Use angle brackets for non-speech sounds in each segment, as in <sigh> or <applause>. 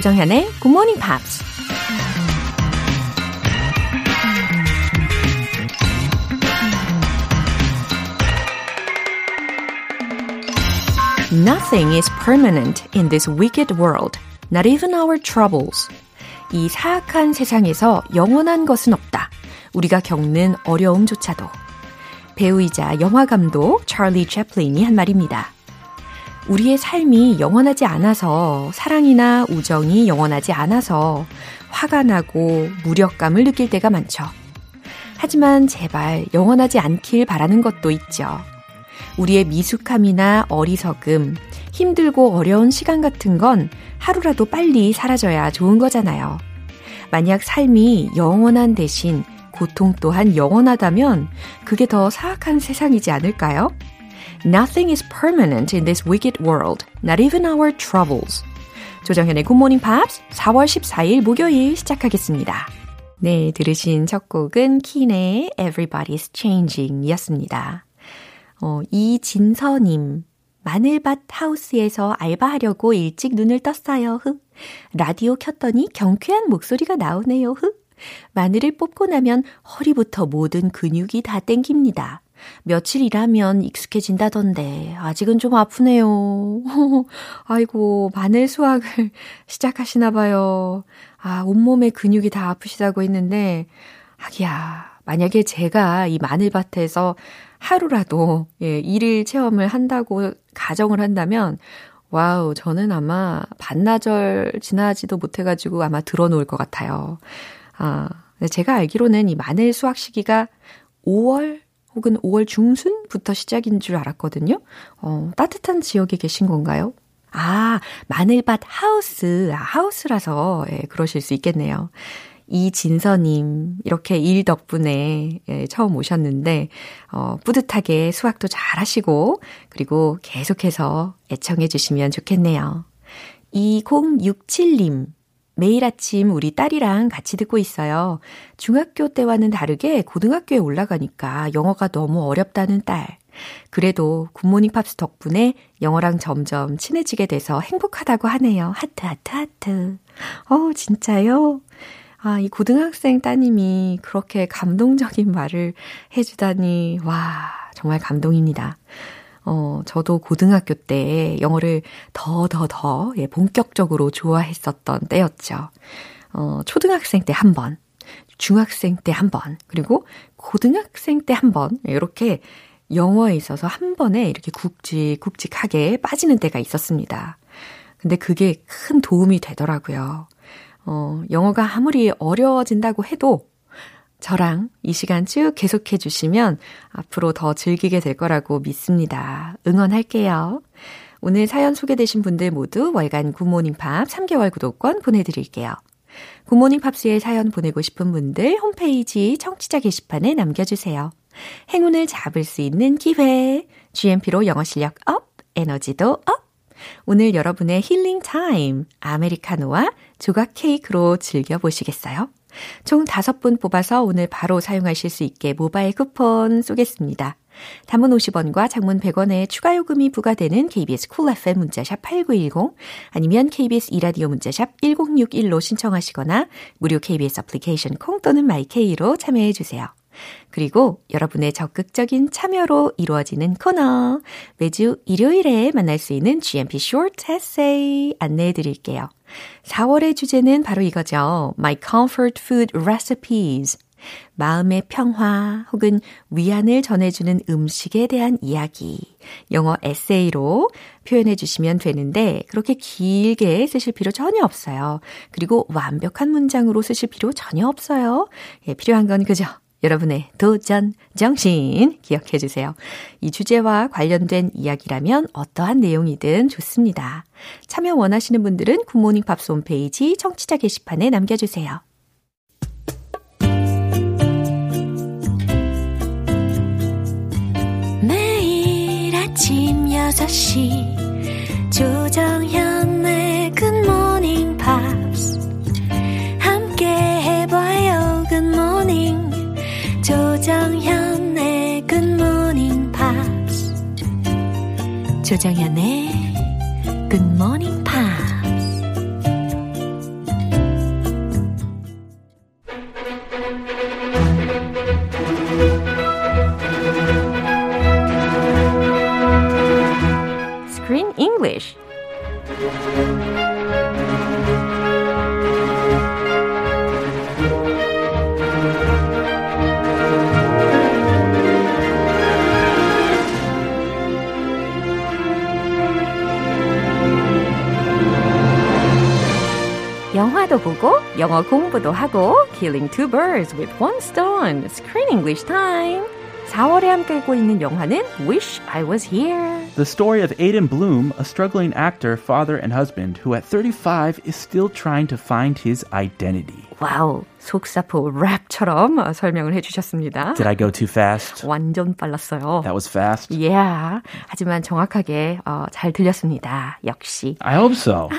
조정현의 Good Morning Pops. Nothing is permanent in this wicked world, not even our troubles. 이 사악한 세상에서 영원한 것은 없다. 우리가 겪는 어려움조차도. 배우이자 영화감독 찰리 채플린이 한 말입니다. 우리의 삶이 영원하지 않아서 사랑이나 우정이 영원하지 않아서 화가 나고 무력감을 느낄 때가 많죠. 하지만 제발 영원하지 않길 바라는 것도 있죠. 우리의 미숙함이나 어리석음, 힘들고 어려운 시간 같은 건 하루라도 빨리 사라져야 좋은 거잖아요. 만약 삶이 영원한 대신 고통 또한 영원하다면 그게 더 사악한 세상이지 않을까요? Nothing is permanent in this wicked world, not even our troubles. 조정현의 Good Morning Pops 4월 14일 목요일 시작하겠습니다. 네, 들으신 첫 곡은 킨의 Everybody's Changing 이었습니다. 어, 이진서님, 마늘밭 하우스에서 알바하려고 일찍 눈을 떴어요. 흑. 라디오 켰더니 경쾌한 목소리가 나오네요. 흑. 마늘을 뽑고 나면 허리부터 모든 근육이 다 땡깁니다. 며칠 일하면 익숙해진다던데 아직은 좀 아프네요. <laughs> 아이고 마늘 수확을 <laughs> 시작하시나 봐요. 아 온몸에 근육이 다 아프시다고 했는데 하기야 만약에 제가 이 마늘밭에서 하루라도 예, 일일 체험을 한다고 가정을 한다면 wow 저는 아마 반나절 지나지도 못해가지고 아마 드러누울 것 같아요. 아 제가 알기로는 이 마늘 수확 시기가 5월 혹은 5월 중순부터 시작인 줄 알았거든요. 어, 따뜻한 지역에 계신 건가요? 아, 마늘밭 하우스. 아, 하우스라서, 예, 그러실 수 있겠네요. 이진서님, 이렇게 일 덕분에 예, 처음 오셨는데, 어, 뿌듯하게 수학도 잘 하시고, 그리고 계속해서 애청해 주시면 좋겠네요. 2067님, 매일 아침 우리 딸이랑 같이 듣고 있어요. 중학교 때와는 다르게 고등학교에 올라가니까 영어가 너무 어렵다는 딸. 그래도 Good Morning Pops 덕분에 영어랑 점점 친해지게 돼서 행복하다고 하네요. 하트, 하트, 하트. 어, 진짜요? 아, 이 고등학생 따님이 그렇게 감동적인 말을 해주다니, 와, 정말 감동입니다. 어, 저도 고등학교 때 영어를 더, 더, 더, 예, 본격적으로 좋아했었던 때였죠. 어, 초등학생 때 한 번, 중학생 때 한 번, 그리고 고등학생 때 한 번, 이렇게 영어에 있어서 한 번에 이렇게 굵직굵직하게 빠지는 때가 있었습니다. 근데 그게 큰 도움이 되더라고요. 어, 영어가 아무리 어려워진다고 해도 저랑 이 시간 쭉 계속해 주시면 앞으로 더 즐기게 될 거라고 믿습니다. 응원할게요. 오늘 사연 소개되신 분들 모두 월간 Good Morning Pops 3개월 구독권 보내드릴게요. Good Morning Pops에 사연 보내고 싶은 분들 홈페이지 청취자 게시판에 남겨주세요. 행운을 잡을 수 있는 기회. GMP로 영어 실력 up, 에너지도 up. 오늘 여러분의 힐링 타임, 아메리카노와 조각 케이크로 즐겨보시겠어요? 총 5분 뽑아서 오늘 바로 사용하실 수 있게 모바일 쿠폰 쏘겠습니다. 단문 50원과 장문 100원의 추가 요금이 부과되는 KBS Cool FM 문자샵 8910 아니면 KBS 이라디오 문자샵 1061로 신청하시거나 무료 KBS 애플리케이션 콩 또는 myK로 참여해 주세요. 그리고 여러분의 적극적인 참여로 이루어지는 코너 매주 일요일에 만날 수 있는 GMP Short Essay 안내해 드릴게요. 4월의 주제는 바로 이거죠. My Comfort Food Recipes. 마음의 평화 혹은 위안을 전해주는 음식에 대한 이야기. 영어 에세이로 표현해 주시면 되는데, 그렇게 길게 쓰실 필요 전혀 없어요. 그리고 완벽한 문장으로 쓰실 필요 전혀 없어요. 예, 필요한 건 그죠? 여러분의 도전 정신 기억해 주세요. 이 주제와 관련된 이야기라면 어떠한 내용이든 좋습니다. 참여 원하시는 분들은 굿모닝 팝스 홈페이지 청취자 게시판에 남겨주세요. 매일 아침 6시 조정현의 영어 공부도 하고 Killing two birds with one stone. Screen English time. 4월에 함께하고 있는 영화는 Wish I Was Here. The story of Aidan Bloom, a struggling actor, father, and husband who at 35 is still trying to find his identity. 와우, 속사포 랩처럼 설명을 해주셨습니다. Did I go too fast? 완전 빨랐어요. That was fast. Yeah. 하지만 정확하게 어, 잘 들렸습니다. 역시. I hope so.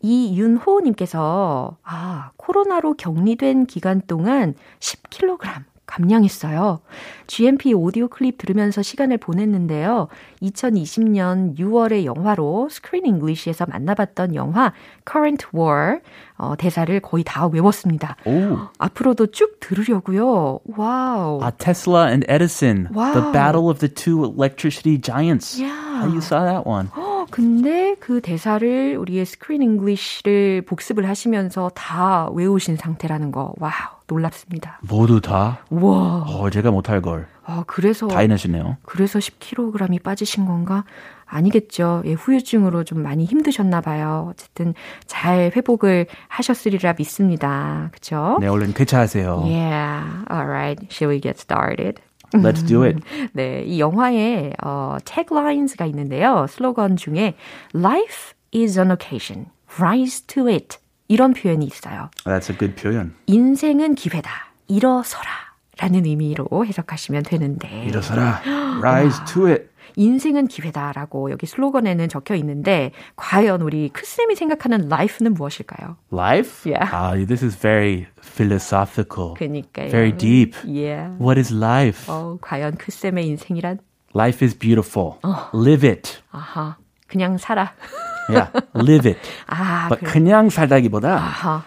이윤호님께서 아 코로나로 격리된 기간 동안 10kg 감량했어요. GMP 오디오 클립 들으면서 시간을 보냈는데요. 2020년 6월의 영화로 Screen English에서 만나봤던 영화 Current War 어, 대사를 거의 다 외웠습니다. 오. 앞으로도 쭉 들으려고요. Wow. Uh, Tesla and Edison, Wow. the battle of the two electricity giants. Yeah. Oh, you saw that one. <gasps> 어, 근데 그 대사를 우리의 Screen English를 복습을 하시면서 다 외우신 상태라는 거. Wow. 놀랍습니다. 모두 다? 와. 어, 제가 못할 걸. 아, 그래서 다 해내시네요. 그래서 10kg이 빠지신 건가? 아니겠죠. 예, 후유증으로 좀 많이 힘드셨나 봐요. 어쨌든 잘 회복을 하셨으리라 믿습니다. 그쵸? 네, 얼른 쾌차하세요. Yeah. Alright. Shall we get started? Let's do it. <laughs> 네, 이 영화에 어, taglines가 있는데요. 슬로건 중에 Life is an occasion. Rise to it. 이런 표현이 있어요. That's a good 표현. 인생은 기회다. 일어서라. 라는 의미로 해석하시면 되는데. 일어서라. Rise to it. 인생은 기회다라고 여기 슬로건에는 적혀 있는데 과연 우리 크쌤이 생각하는 life는 무엇일까요? Life? Yeah. Ah, this is very philosophical. 그러니까요. Very deep. Yeah. What is life? 어, 과연 크쌤의 인생이란 Life is beautiful. Live it. 아하. 그냥 살아. Yeah, live it. 아, But 그래. 그냥 살다기보다 아하.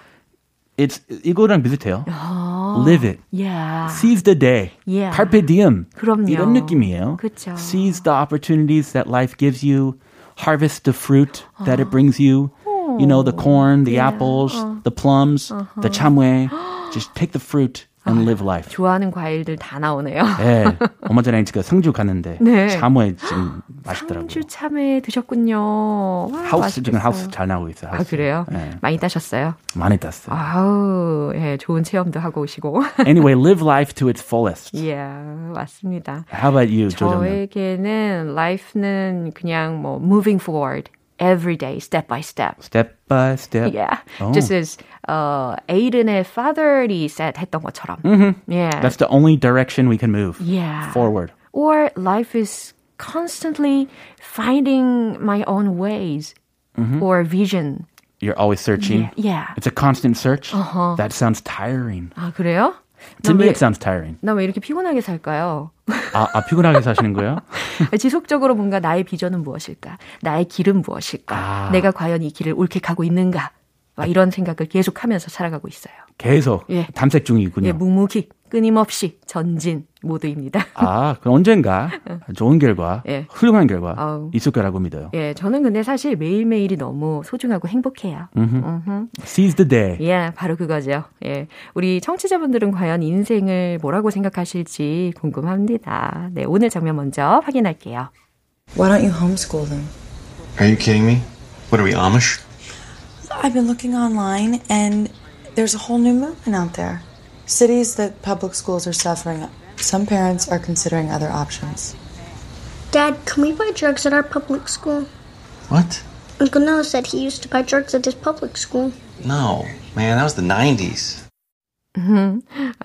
it's 이거랑 비슷해요. 아. Live it. Yeah. Seize the day. Yeah. Carpe diem. 그럼요. 이런 느낌이에요. 그쵸. Seize the opportunities that life gives you. Harvest the fruit that it brings you. You know, the corn, the apples, the plums, the 참외. <gasps> Just take the fruit And live life. 좋아하는 과일들 다 나오네요. 네. 얼마 전에 제가 성주 갔는데 <laughs> 네. 참외 지금 맛있더라고요. 상주 참외 드셨군요. 와, 하우스 지금 맛있겠어요. 하우스 잘 나오고 있어요. 아, 하우스. 그래요? 네. 많이 따셨어요? 많이 땄어요. 아우, 예, 좋은 체험도 하고 오시고. <laughs> Anyway, live life to its fullest. 예, 맞습니다. How about you? 저에게는 life는 그냥 뭐 moving forward every day, step by step. Step by step. Yeah, Oh. just as uh, Aiden의 father이 said 했던 것처럼. Yeah, That's the only direction we can move yeah. forward. Or life is constantly finding my own ways or vision. You're always searching. Yeah. It's a constant search. That sounds tiring. 아 그래요? To 나 me, 왜, it sounds tiring. 나 왜 이렇게 피곤하게 살까요? 아, 아 피곤하게 사시는 거예요? 지속적으로 뭔가 나의 비전은 무엇일까? 나의 길은 무엇일까? 아. 내가 과연 이 길을 옳게 가고 있는가? 막 이런 생각을 계속하면서 살아가고 있어요. 계속 예. 탐색 중이군요. 예, 묵묵히 끊임없이 전진 모드입니다. <laughs> 아, 그럼 언젠가 좋은 결과, 예. 훌륭한 결과 아우. 있을 거라고 믿어요. 예, 저는 근데 사실 매일매일이 너무 소중하고 행복해요. 음흠. Seize the day. 예, 바로 그거죠. 예. 우리 청취자분들은 과연 인생을 뭐라고 생각하실지 궁금합니다. 네, 오늘 장면 먼저 확인할게요. Why don't you homeschool them? Are you kidding me? What are we, Amish? I've been looking online and there's a whole new movement out there. Cities that public schools are suffering. Some parents are considering other options. Dad, can we buy drugs at our public school? What? Uncle Noah said he used to buy drugs at his public school. No, man, that was the 90s.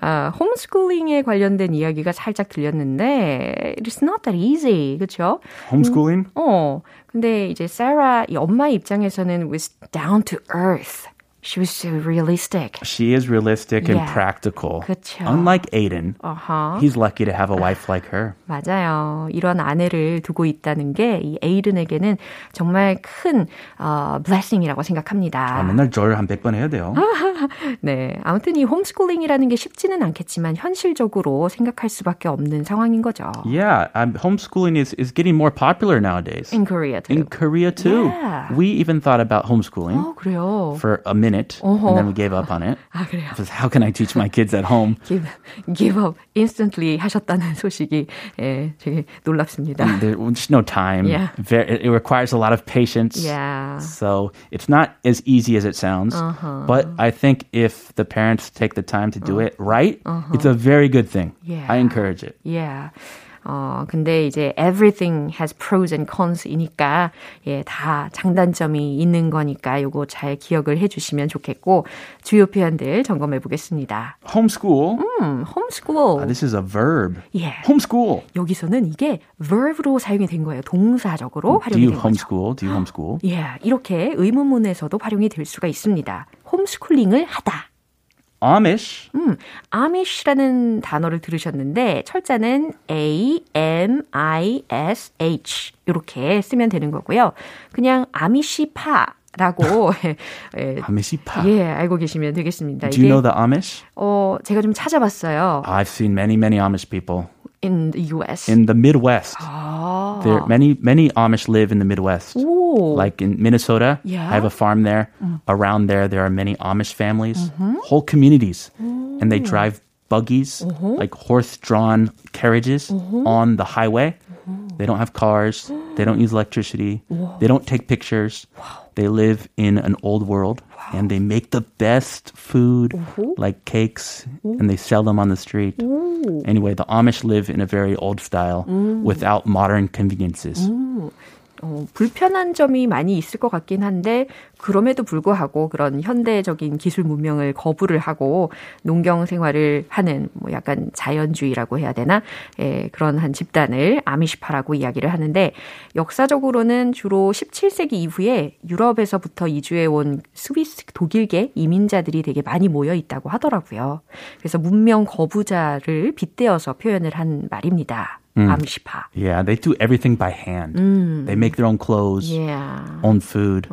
아, 홈스쿨링에 관련된 이야기가 살짝 들렸는데 it's not that easy. 그렇죠? Homeschooling? 어. 근데 이제 사라 이 엄마 입장에서는 was down to earth. She was so realistic. She is realistic and Yeah. practical. 그쵸. Unlike Aiden. 어허. He's lucky to have a wife like her. <sighs> 맞아요. 이런 아내를 두고 있다는 게 이 에이든에게는 정말 큰 어, blessing이라고 생각합니다. 아, 맨날 절 한 100번 해야 돼요. <laughs> 네. 아무튼 이 홈스쿨링이라는 게 쉽지는 않겠지만 현실적으로 생각할 수밖에 없는 상황인 거죠. Yeah, um, homeschooling is, is getting more popular nowadays. In Korea too. In Korea too. Yeah. We even thought about homeschooling 어, 그래요. for a minute 어허. and then we gave up on it. <laughs> 아, 그래요. Because how can I teach my kids at home? <laughs> give, give up instantly 하셨다는 소식이 예, 되게 놀랍습니다. There's just no time. Yeah. Ver- it requires a lot of patience. Yeah. So it's not as easy as it sounds. Uh-huh. But I think if the parents take the time to do it right, it's a very good thing. Uh-huh. Yeah. I encourage it. Yeah. 어, 근데 이제 everything has pros and cons이니까 예, 다 장단점이 있는 거니까 요거 잘 기억을 해 주시면 좋겠고 주요 표현들 점검해 보겠습니다. Homeschool. 음, homeschool. Uh, this is a verb. Yeah. Homeschool. 여기서는 이게 verb로 사용이 된 거예요. 동사적으로 Do 활용이 you 된 거죠. homeschool? Do you homeschool? 예, 이렇게 의문문에서도 활용이 될 수가 있습니다. 홈스쿨링을 하다. Amish. 음, Amish라는 단어를 들으셨는데 철자는 A M I S H 이렇게 쓰면 되는 거고요. 그냥 아미시파 라고 예, <laughs> <laughs> 예, Amishipa. 예, 알고 계시면 되겠습니다. Do you know the Amish? 어, 제가 좀 찾아봤어요. I've seen many, many Amish people In the US. in the Midwest. 아. There many, many Amish live in the Midwest. 오. Like in Minnesota, Yeah. I have a farm there. Around there, there are many Amish families, whole communities, and they drive buggies, like horse-drawn carriages, on the highway. They don't have cars. They don't use electricity. They don't take pictures. They live in an old world, and they make the best food, like cakes, and they sell them on the street. Anyway, the Amish live in a very old style without modern conveniences. 어, 불편한 점이 많이 있을 것 같긴 한데 그럼에도 불구하고 그런 현대적인 기술 문명을 거부를 하고 농경 생활을 하는 뭐 약간 자연주의라고 해야 되나 예, 그런 한 집단을 아미시파라고 이야기를 하는데 역사적으로는 주로 17세기 이후에 유럽에서부터 이주해 온 스위스 독일계 이민자들이 되게 많이 모여 있다고 하더라고요. 그래서 문명 거부자를 빗대어서 표현을 한 말입니다. 아미시파. Yeah, they do everything by hand. They make their own clothes, Yeah. own food.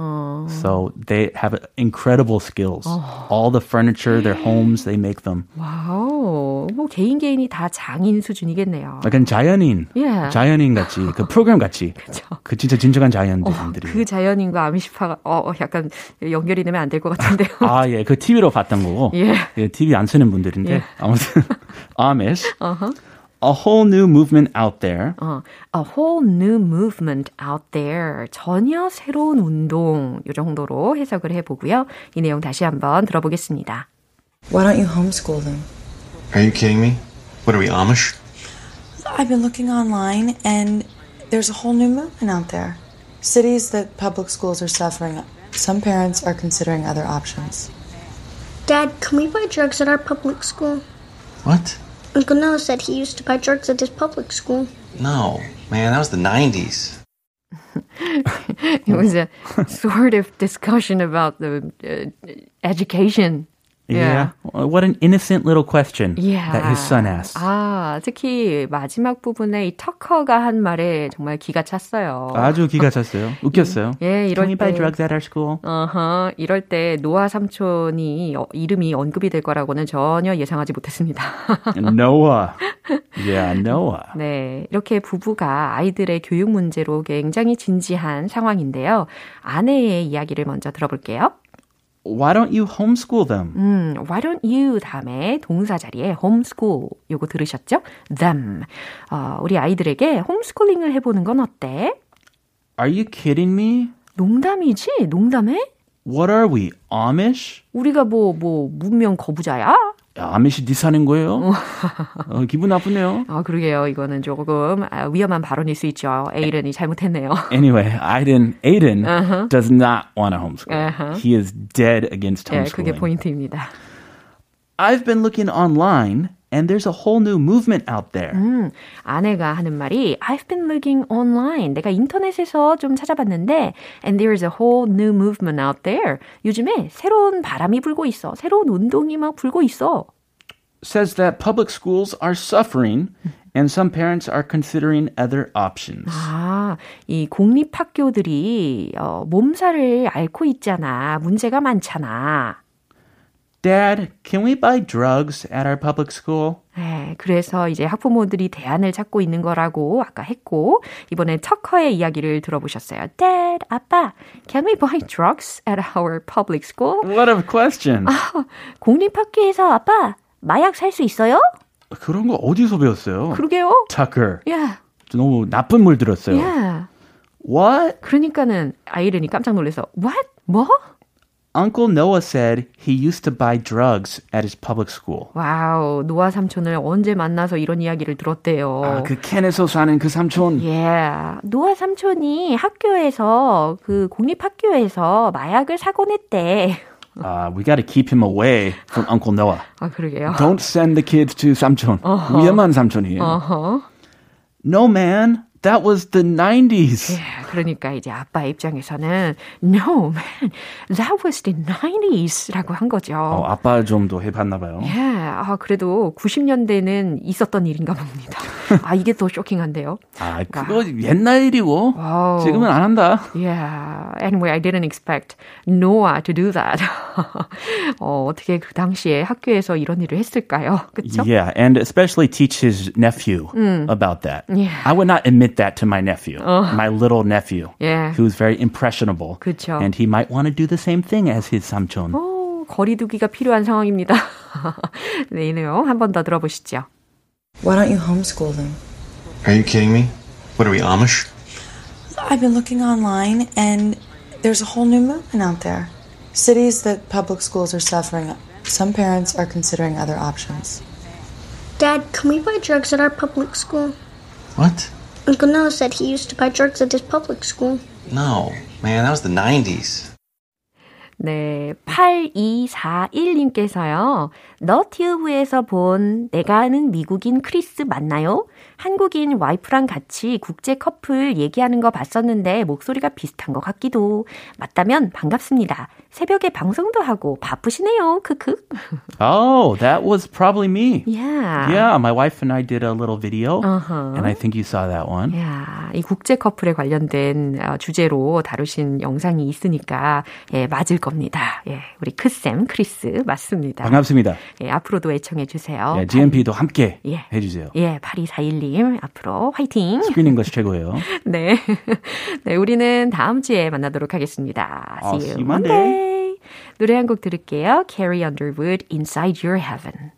So they have incredible skills. All the furniture, their homes, they make them. Wow, 뭐 개인 개인이 다 장인 수준이겠네요. 약간 자연인, Yeah. 자연인 같이 그 프로그램 같이. 그 진짜 진정한 자연인들이. 그 자연인과 아미시파가 어, 어, 약간 연결이 되면 안 될 것 같은데요. 아, 예, 그 TV로 봤던 거고. 예. 예, TV 안 쓰는 분들인데. 예. 아무튼, Amish. A whole new movement out there. 어, a whole new movement out there. 전혀 새로운 운동. 이 정도로 해석을 해보고요. 이 내용 다시 한번 들어보겠습니다. Why don't you homeschool them? Are you kidding me? What are we, Amish? I've been looking online, and there's a whole new movement out there. Cities that public schools are suffering. Some parents are considering other options. Dad, can we buy drugs at our public school? What? Uncle Noah said he used to buy drugs at his public school. No, man, that was the 90s. <laughs> It was a sort of discussion about the uh, education. Yeah. What an innocent little question Yeah. that his son asked. 아, 특히 마지막 부분에 이 터커가 한 말에 정말 기가 찼어요. 아주 기가 찼어요. 웃겼어요. 예, 이럴 Can we buy 때- drugs at our school? 어허, 이럴 때 노아 삼촌이 어, 이름이 언급이 될 거라고는 전혀 예상하지 못했습니다. <laughs> Noah. Yeah, Noah. 네, 이렇게 부부가 아이들의 교육 문제로 굉장히 진지한 상황인데요. 아내의 이야기를 먼저 들어볼게요. Why don't you homeschool them? 음, why don't you 다음에 동사 자리에 homeschool 요거 들으셨죠? them. 어, 우리 아이들에게 홈스쿨링을 해보는 건 어때? Are you kidding me? 농담이지? 농담해? What are we, Amish? 우리가 뭐, 뭐, 문명 거부자야? 야, 아미시 디사는 거예요? 어, 기분 나쁘네요. 아, 그러게요. 이거는 조금 아, 위험한 발언일 수 있죠. 에이른이 잘못했네요. Anyway, Aiden, Aiden does not want to homeschool. Uh-huh. He is dead against 예, 그게 homeschooling. 포인트입니다. I've been looking online And there's a whole new movement out there. 음, 아내가 하는 말이 I've been looking online. 내가 인터넷에서 좀 찾아봤는데 and there's a whole new movement out there. 요즘에 새로운 바람이 불고 있어. 새로운 운동이 막 불고 있어. Says that public schools are suffering and some parents are considering other options. 아, 이 공립학교들이 어, 몸살을 앓고 있잖아. 문제가 많잖아. Dad, can we buy drugs at our public school? 네, 그래서 이제 학부모들이 대안을 찾고 있는 거라고 아까 했고 이번에 터커의 이야기를 들어보셨어요. Dad, 아빠, can we buy drugs at our public school? What a question. 공립학교에서 아빠 마약 살 수 있어요? 그런 거 어디서 배웠어요? 그러게요. Tucker. Yeah, 너무 나쁜 물 들었어요. yeah. What? 그러니까는 아이른이 깜짝 놀라서 What? 뭐? Uncle Noah said he used to buy drugs at his public school. Wow, 노아 삼촌을 언제 만나서 이런 이야기를 들었대요. 아, 그 캔에서 사는 그 삼촌. Yeah. 노아 삼촌이 학교에서 그 공립 학교에서 마약을 사곤 했대. Uh, we got to keep him away from Uncle Noah. 아 그러게요. Don't send the kids to 삼촌. 위험한 삼촌이에요. 어허. No, man. That was the 90s. 예, 그러니까 이제 아빠 입장에서는 No, man, that was the 90s라고 한 거죠. 어, 아빠 좀 더 해봤나 봐요. 예, 아 그래도 90년대는 있었던 일인가 봅니다. 아 이게 더 쇼킹한데요. 아, 그거 옛날 일이고 wow. 지금은 안 한다. Yeah. Anyway, I didn't expect Noah to do that. 어, 어떻게 그 당시에 학교에서 이런 일을 했을까요? 그쵸? Yeah, and especially teach his nephew about that. Yeah. I would not admit that to my nephew, my little nephew, Yeah. who's very impressionable. 그쵸. And he might want to do the same thing as his 삼촌. 오, 거리두기가 필요한 상황입니다. 네, 이 내용 한번 더 들어보시죠. Why don't you homeschool them? Are you kidding me? What are we, Amish? I've been looking online, and there's a whole new movement out there. Cities that public schools are suffering, some parents are considering other options. Dad, can we buy drugs at our public school? What? Uncle Noah said he used to buy drugs at his public school. No, man, that was the 90s. 네, 8241님께서요. 너튜브에서 본 내가 아는 미국인 크리스 맞나요? 한국인 와이프랑 같이 국제 커플 얘기하는 거 봤었는데 목소리가 비슷한 것 같기도. 맞다면 반갑습니다. 새벽에 방송도 하고 바쁘시네요. 크크. Oh, that was probably me. Yeah. Yeah, my wife and I did a little video, Uh-huh. and I think you saw that one. 야, 이 국제 커플에 관련된 어, 주제로 다루신 영상이 있으니까 예, 맞을 겁니다. 예, 우리 크쌤, 크리스 맞습니다. 반갑습니다. 예, 앞으로도 애청해 주세요. 예, GMP도 함께 예. 해주세요. 예, 8241님 앞으로 화이팅. Screen English가 최고예요. <laughs> 네. 네, 우리는 다음 주에 만나도록 하겠습니다. 어, See you see you Monday. Monday. 노래 한 곡 들을게요. Carrie Underwood, Inside Your Heaven.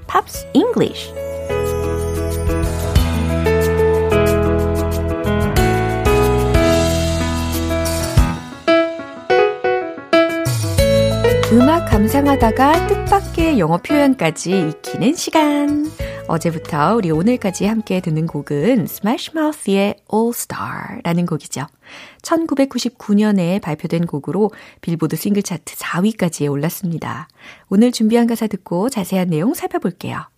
Pops English 음악 감상하다가 뜻밖의 영어 표현까지 익히는 시간. 어제부터 우리 오늘까지 함께 듣는 곡은 Smash Mouth의 All Star라는 곡이죠. 1999년에 발표된 곡으로 빌보드 싱글 차트 4위까지 올랐습니다. 오늘 준비한 가사 듣고 자세한 내용 살펴볼게요.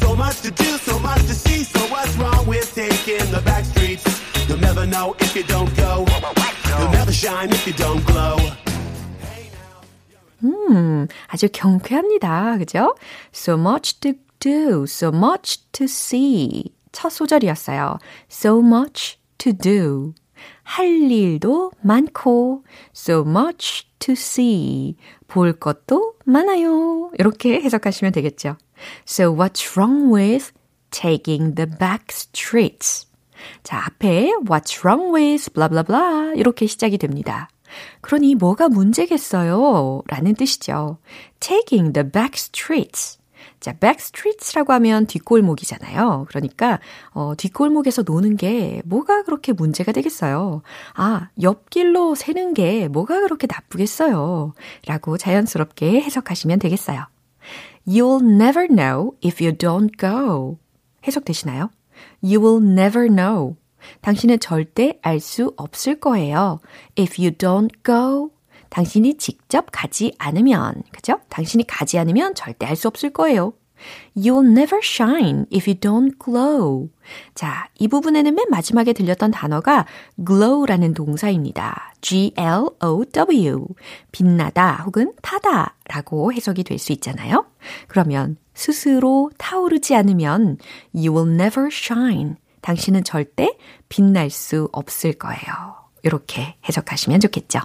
So much to do, so much to see. So what's wrong with taking the back streets? You'll never know if you don't go. You'll never shine if you don't glow. 음, 아주 경쾌합니다. 그죠? So much to do, so much to see. 첫 소절이었어요. So much to do. 할 일도 많고, so much to see. 볼 것도 많아요. 이렇게 해석하시면 되겠죠. So what's wrong with taking the back streets? 자, 앞에 what's wrong with blah blah blah 이렇게 시작이 됩니다. 그러니 뭐가 문제겠어요? 라는 뜻이죠. taking the back streets. 자, backstreets라고 하면 뒷골목이잖아요. 그러니까 어, 뒷골목에서 노는 게 뭐가 그렇게 문제가 되겠어요. 아, 옆길로 새는 게 뭐가 그렇게 나쁘겠어요. 라고 자연스럽게 해석하시면 되겠어요. You'll never know if you don't go. 해석되시나요? You will never know. 당신은 절대 알 수 없을 거예요. If you don't go. 당신이 직접 가지 않으면, 그죠? 당신이 가지 않으면 절대 알수 없을 거예요. You'll never shine if you don't glow. 자, 이 부분에는 맨 마지막에 들렸던 단어가 glow라는 동사입니다. G-L-O-W. 빛나다 혹은 타다 라고 해석이 될 수 있잖아요. 그러면 스스로 타오르지 않으면 you will never shine. 당신은 절대 빛날 수 없을 거예요. 이렇게 해석하시면 좋겠죠.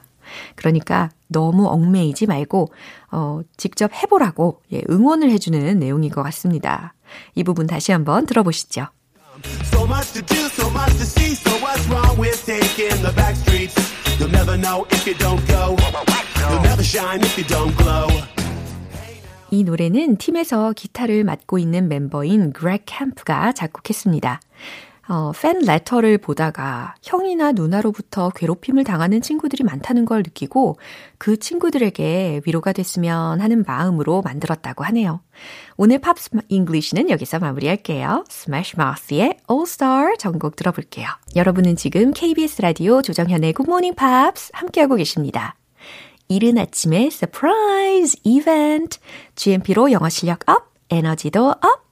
그러니까 너무 얽매이지 말고 어, 직접 해보라고 예, 응원을 해주는 내용인 것 같습니다. 이 부분 다시 한번 들어보시죠. So much to do, so much to see. So what's wrong with taking the back streets? You'll never know if you don't go. You'll never shine if you don't glow. 이 노래는 팀에서 기타를 맡고 있는 멤버인 그렉 캠프가 작곡했습니다. 어, 팬 레터를 보다가 형이나 누나로부터 괴롭힘을 당하는 친구들이 많다는 걸 느끼고 그 친구들에게 위로가 됐으면 하는 마음으로 만들었다고 하네요. 오늘 Pops English는 여기서 마무리할게요. Smash Mouth의 All Star 전곡 들어볼게요. 여러분은 지금 KBS 라디오 조정현의 Good Morning Pops 함께하고 계십니다. 이른 아침의 surprise 이벤트. GMP로 영어 실력 up, 에너지도 up.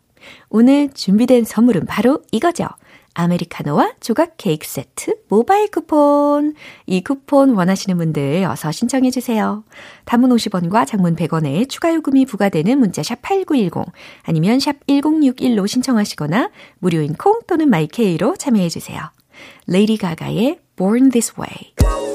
오늘 준비된 선물은 바로 이거죠. 아메리카노와 조각 케이크 세트 모바일 쿠폰. 이 쿠폰 원하시는 분들 어서 신청해 주세요. 단문 50원과 장문 100원에 추가 요금이 부과되는 문자 샵 8910 아니면 샵 1061로 신청하시거나 무료인 콩 또는 마이케이로 참여해 주세요. 레이디 가가의 Born This Way.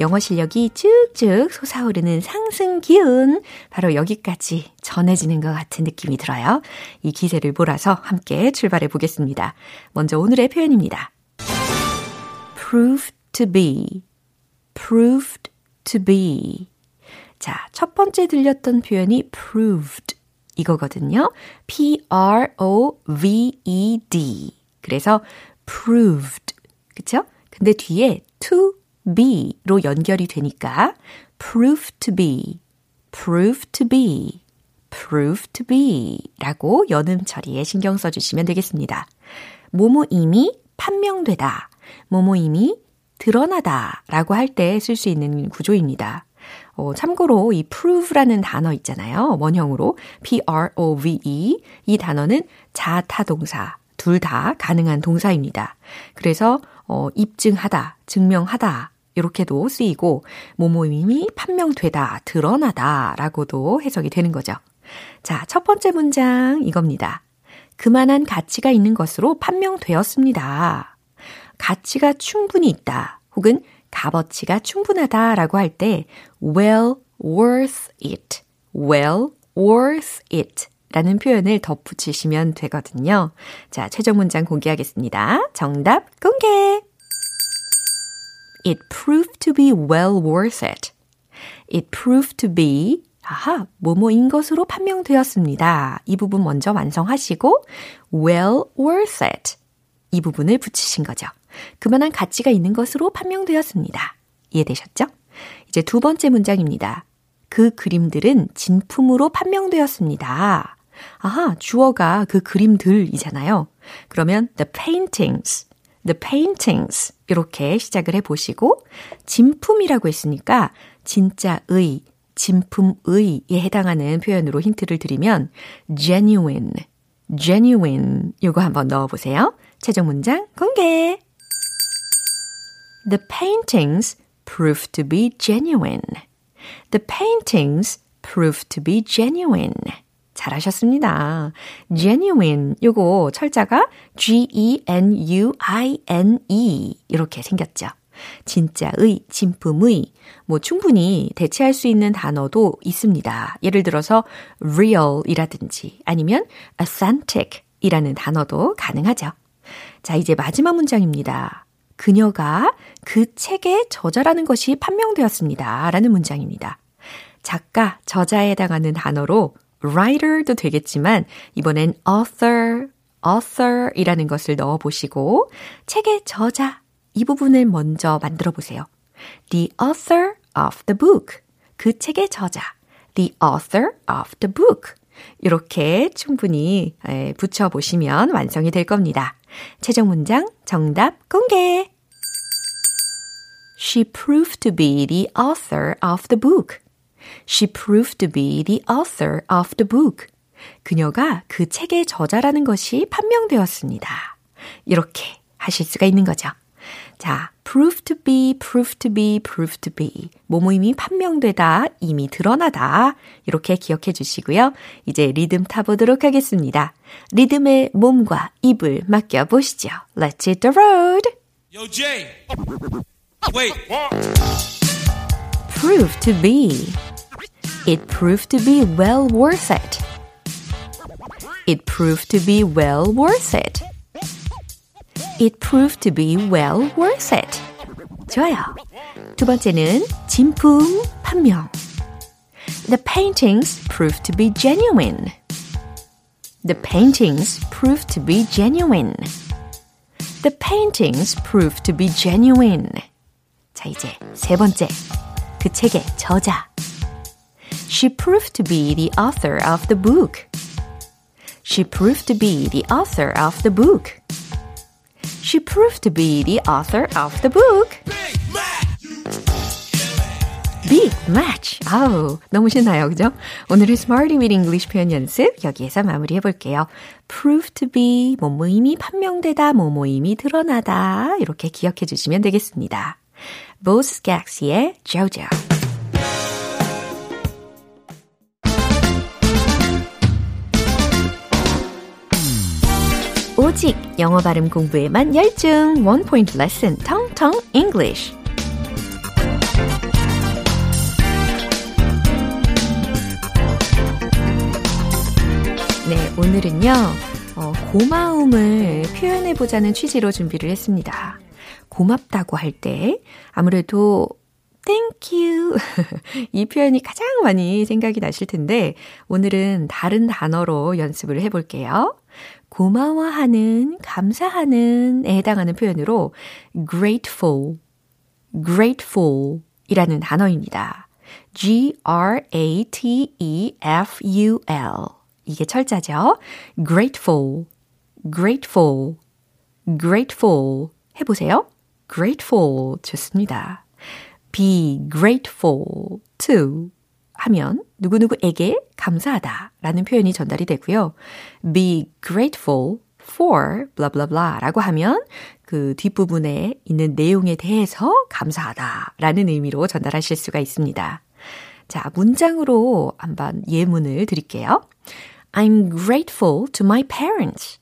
영어 실력이 쭉쭉 솟아오르는 상승 기운. 바로 여기까지 전해지는 것 같은 느낌이 들어요. 이 기세를 몰아서 함께 출발해 보겠습니다. 먼저 오늘의 표현입니다. prove to be, proved to be. 자, 첫 번째 들렸던 표현이 proved 이거거든요. P-R-O-V-E-D. 그래서 proved. 그쵸? 근데 뒤에 to be로 연결이 되니까 prove to be, prove to be, prove to be 라고 연음 처리에 신경 써주시면 되겠습니다. 모모임이 판명되다, 모모임이 드러나다 라고 할 때 쓸 수 있는 구조입니다. 어, 참고로 이 prove라는 단어 있잖아요. 원형으로 p-r-o-v-e 이 단어는 자타동사 둘 다 가능한 동사입니다. 그래서 어, 입증하다, 증명하다 이렇게도 쓰이고 모모임이 판명되다, 드러나다 라고도 해석이 되는 거죠. 자, 첫 번째 문장 이겁니다. 그만한 가치가 있는 것으로 판명되었습니다. 가치가 충분히 있다 혹은 값어치가 충분하다 라고 할 때 well worth it, well worth it 라는 표현을 덧붙이시면 되거든요. 자, 최종 문장 공개하겠습니다. 정답 공개! It proved to be well worth it. It proved to be 아하, 뭐뭐인 것으로 판명되었습니다. 이 부분 먼저 완성하시고 well worth it. 이 부분을 붙이신 거죠. 그만한 가치가 있는 것으로 판명되었습니다. 이해되셨죠? 이제 두 번째 문장입니다. 그 그림들은 진품으로 판명되었습니다. 아하, 주어가 그 그림들이잖아요. 그러면 the paintings, the paintings 이렇게 시작을 해보시고 진품이라고 했으니까 진짜 의, 진품의에 해당하는 표현으로 힌트를 드리면 genuine, genuine. 요거 한번 넣어보세요. 최종 문장 공개. The paintings proved to be genuine. The paintings proved to be genuine. 잘하셨습니다. genuine. 요거 철자가 G-E-N-U-I-N-E. 이렇게 생겼죠. 진짜의, 진품의, 뭐 충분히 대체할 수 있는 단어도 있습니다. 예를 들어서 real 이라든지 아니면 authentic 이라는 단어도 가능하죠. 자, 이제 마지막 문장입니다. 그녀가 그 책의 저자라는 것이 판명되었습니다. 라는 문장입니다. 작가, 저자에 해당하는 단어로 writer도 되겠지만 이번엔 author, author 이라는 것을 넣어 보시고 책의 저자 이 부분을 먼저 만들어 보세요. The author of the book. 그 책의 저자. The author of the book. 이렇게 충분히 붙여 보시면 완성이 될 겁니다. 최종 문장 정답 공개! She proved to be the author of the book. She proved to be the author of the book. 그녀가 그 책의 저자라는 것이 판명되었습니다. 이렇게 하실 수가 있는 거죠. 자, prove to be, prove to be, prove to be. 모모임이 판명되다, 이미 드러나다. 이렇게 기억해 주시고요. 이제 리듬 타보도록 하겠습니다. 리듬의 몸과 입을 맡겨보시죠. Let's hit the road! Yo, Jay! Wait! Prove to be. It proved to be well worth it. It proved to be well worth it. It proved to be well worth it. 좋아요. 두 번째는 진품 판명. The paintings proved to be genuine. The paintings proved to be genuine. The paintings proved to be genuine. 자, 이제 세 번째. 그 책의 저자. She proved to be the author of the book. She proved to be the author of the book. She proved to be the author of the book. Big match. 아우, 너무 신나요, 그죠? 오늘의 Smarty with English 표현 연습 여기에서 마무리해 볼게요. prove to be, 뭐뭐임이 판명되다, 뭐뭐임이 드러나다. 이렇게 기억해 주시면 되겠습니다. Boss Gax의 Jojo. 오직 영어 발음 공부에만 열중 원 포인트 레슨 텅텅 English 네, 오늘은요. 어, 고마움을 표현해 보자는 취지로 준비를 했습니다. 고맙다고 할 때 아무래도 thank you <laughs> 이 표현이 가장 많이 생각이 나실 텐데 오늘은 다른 단어로 연습을 해 볼게요. 고마워하는, 감사하는에 해당하는 표현으로 grateful, grateful 이라는 단어입니다. G-R-A-T-E-F-U-L. 이게 철자죠. grateful, grateful, grateful. 해보세요. grateful. 좋습니다. be grateful to. 하면 누구누구에게 감사하다 라는 표현이 전달이 되고요. be grateful for blah 라고 하면 그 뒷부분에 있는 내용에 대해서 감사하다 라는 의미로 전달하실 수가 있습니다. 자, 문장으로 한번 예문을 드릴게요. I'm grateful to my parents.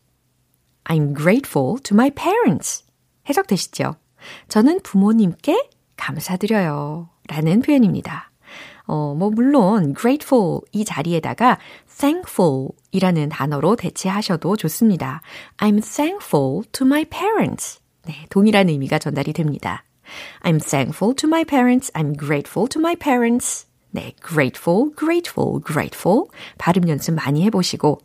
I'm grateful to my parents. 해석되시죠? 저는 부모님께 감사드려요. 라는 표현입니다. 어, 뭐, 물론, grateful 이 자리에다가 thankful 이라는 단어로 대체하셔도 좋습니다. I'm thankful to my parents. 네, 동일한 의미가 전달이 됩니다. I'm thankful to my parents. I'm grateful to my parents. 네, grateful, grateful, grateful. 발음 연습 많이 해보시고,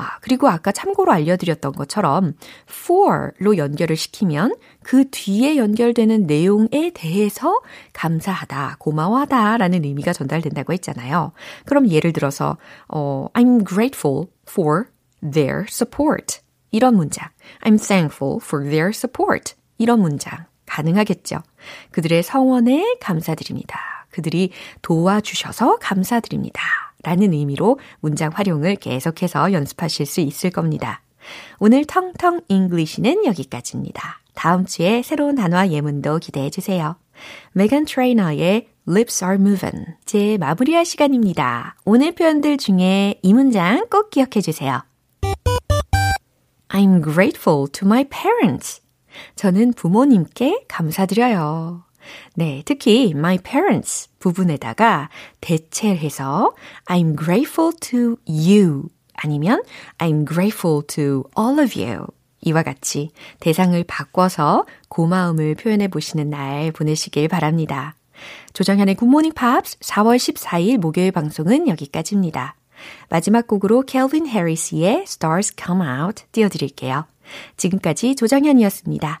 아, 그리고 아까 참고로 알려드렸던 것처럼 for로 연결을 시키면 그 뒤에 연결되는 내용에 대해서 감사하다, 고마워하다 라는 의미가 전달된다고 했잖아요. 그럼 예를 들어서, 어, I'm grateful for their support. 이런 문장. I'm thankful for their support. 이런 문장. 가능하겠죠. 그들의 성원에 감사드립니다. 그들이 도와주셔서 감사드립니다. 라는 의미로 문장 활용을 계속해서 연습하실 수 있을 겁니다. 오늘 텅텅 English는 여기까지입니다. 다음 주에 새로운 단어와 예문도 기대해 주세요. 메간 트레이너의 Lips are moving. 제 마무리할 시간입니다. 오늘 표현들 중에 이 문장 꼭 기억해 주세요. I'm grateful to my parents. 저는 부모님께 감사드려요. 네, 특히 my parents 부분에다가 대체해서 I'm grateful to you 아니면 I'm grateful to all of you 이와 같이 대상을 바꿔서 고마움을 표현해 보시는 날 보내시길 바랍니다. 조정현의 굿모닝 팝스 4월 14일 목요일 방송은 여기까지입니다. 마지막 곡으로 켈빈 해리스의 Stars Come Out 띄워드릴게요. 지금까지 조정현이었습니다.